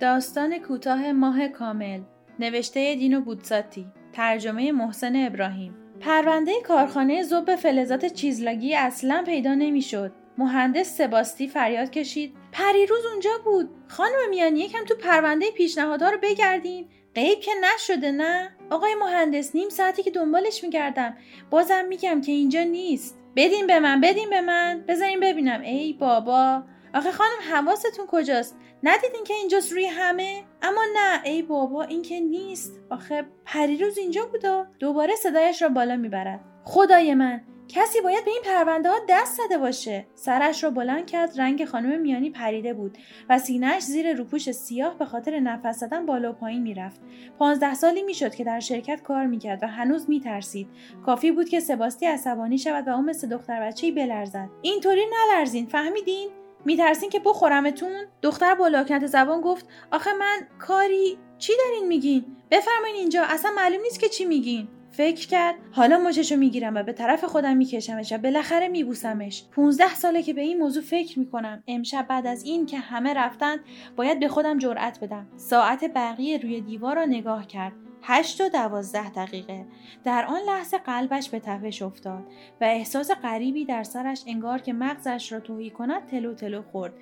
داستان کوتاه ماه کامل نوشته دینو بودساتی ترجمه محسن ابراهیم. پرونده کارخانه زوب فلزات چیزلاگی اصلا پیدا نمی‌شد. مهندس سباستی فریاد کشید پریروز اونجا بود. خانم میانی یکم تو پرونده پیشنهادها رو بگردین. غیب که نشده نه؟ آقای مهندس نیم ساعتی که دنبالش میگردم بازم میگم که اینجا نیست. بدین به من بدین به من. بذارین ببینم. ای بابا! آخه خانم حواستون کجاست؟ ندیدین که اینجاست روی همه؟ اما نه ای بابا این که نیست. آخه پریروز اینجا بودا دوباره صدایش را بالا می‌برد. خدای من کسی باید به این پرونده ها دست زده باشه. سرش را بلند کرد رنگ خانم میانی پریده بود و سینهش زیر روپوش سیاه به خاطر نفس زدن بالا و پایین می‌رفت. پانزده سالی می‌شد که در شرکت کار می‌کرد و هنوز میترسید. کافی بود که سباستی عصبانی شود و او مثل دختر بچهای بلرزد. اینطوری نلرزین فهمیدین؟ میترسین که بخورمتون؟ دختر با لاکنت زبان گفت آخه من کاری چی دارین میگین؟ بفرمایین اینجا اصلا معلوم نیست که چی میگین. فکر کرد حالا مچشو می‌گیرم و به طرف خودم میکشمش و بالاخره میبوسمش. 15 ساله که به این موضوع فکر می‌کنم. امشب بعد از این که همه رفتند باید به خودم جرأت بدم. ساعت بقیه روی دیوار را نگاه کرد. هشت و دوازده دقیقه. در آن لحظه قلبش به تپش افتاد و احساس غریبی در سرش انگار که مغزش را توهی کند تلو تلو خورد.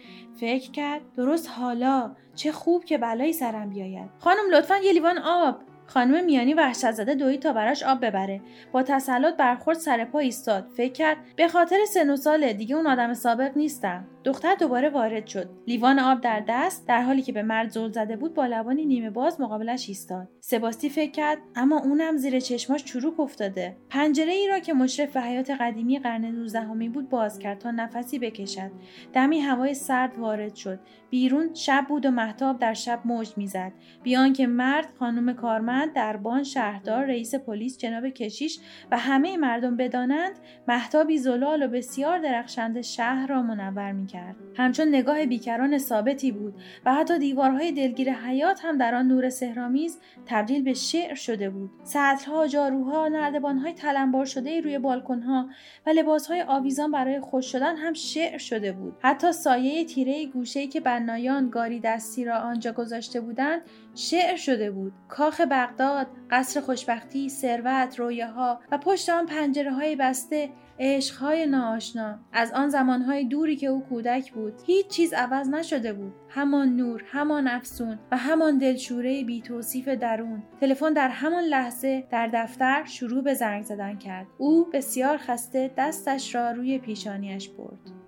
فکر کرد درست حالا چه خوب که بلایی سرم بیاید. خانم لطفا یه لیوان آب. خانم میانی وحشت زده دوید تا براش آب ببره. با تسلط برخورد سر پا ایستاد. فکر کرد به خاطر سن و ساله دیگه اون آدم سابق نیستم. دختر دوباره وارد شد. لیوان آب در دست در حالی که به مرد زل زده بود با لبانی نیمه باز مقابلش ایستاد. سباستی فکر کرد اما اونم زیر چشماش چروک افتاده. پنجره ای را که مشرف به حیات قدیمی قرن نوزدهمی بود باز کرد تا نفسی بکشد. دمی هوای سرد وارد شد. بیرون شب بود و محتاب در شب موج می‌زد. بیان که مرد خانم کارمند دربان شهردار رئیس پلیس جناب کشیش و همه مردم بدانند محتابی زلال و بسیار درخشنده شهر را منور می‌کرد. همچون نگاه بیکران ثابتی بود و حتی دیوارهای دلگیر حیات هم در آن نور سهرامیز تبدیل به شعر شده بود. سطرها جاروها نردبانهای تلمبار شده روی بالکنها و لباسهای آویزان برای خوش شدن هم شعر شده بود. حتی سایه تیره گوشهای که بنایان گاری دستی را آنجا گذاشته بودند شعر شده بود. کاخ بغداد قصر خوشبختی ثروت رویاها و پشت آن پنجره های بسته عشقهای ناآشنا. از آن زمانهای دوری که او کودک بود هیچ چیز عوض نشده بود. همان نور همان افسون و همان دلشوره بی توصیف درون. تلفن در همان لحظه در دفتر شروع به زنگ زدن کرد. او بسیار خسته دستش را روی پیشانیش برد.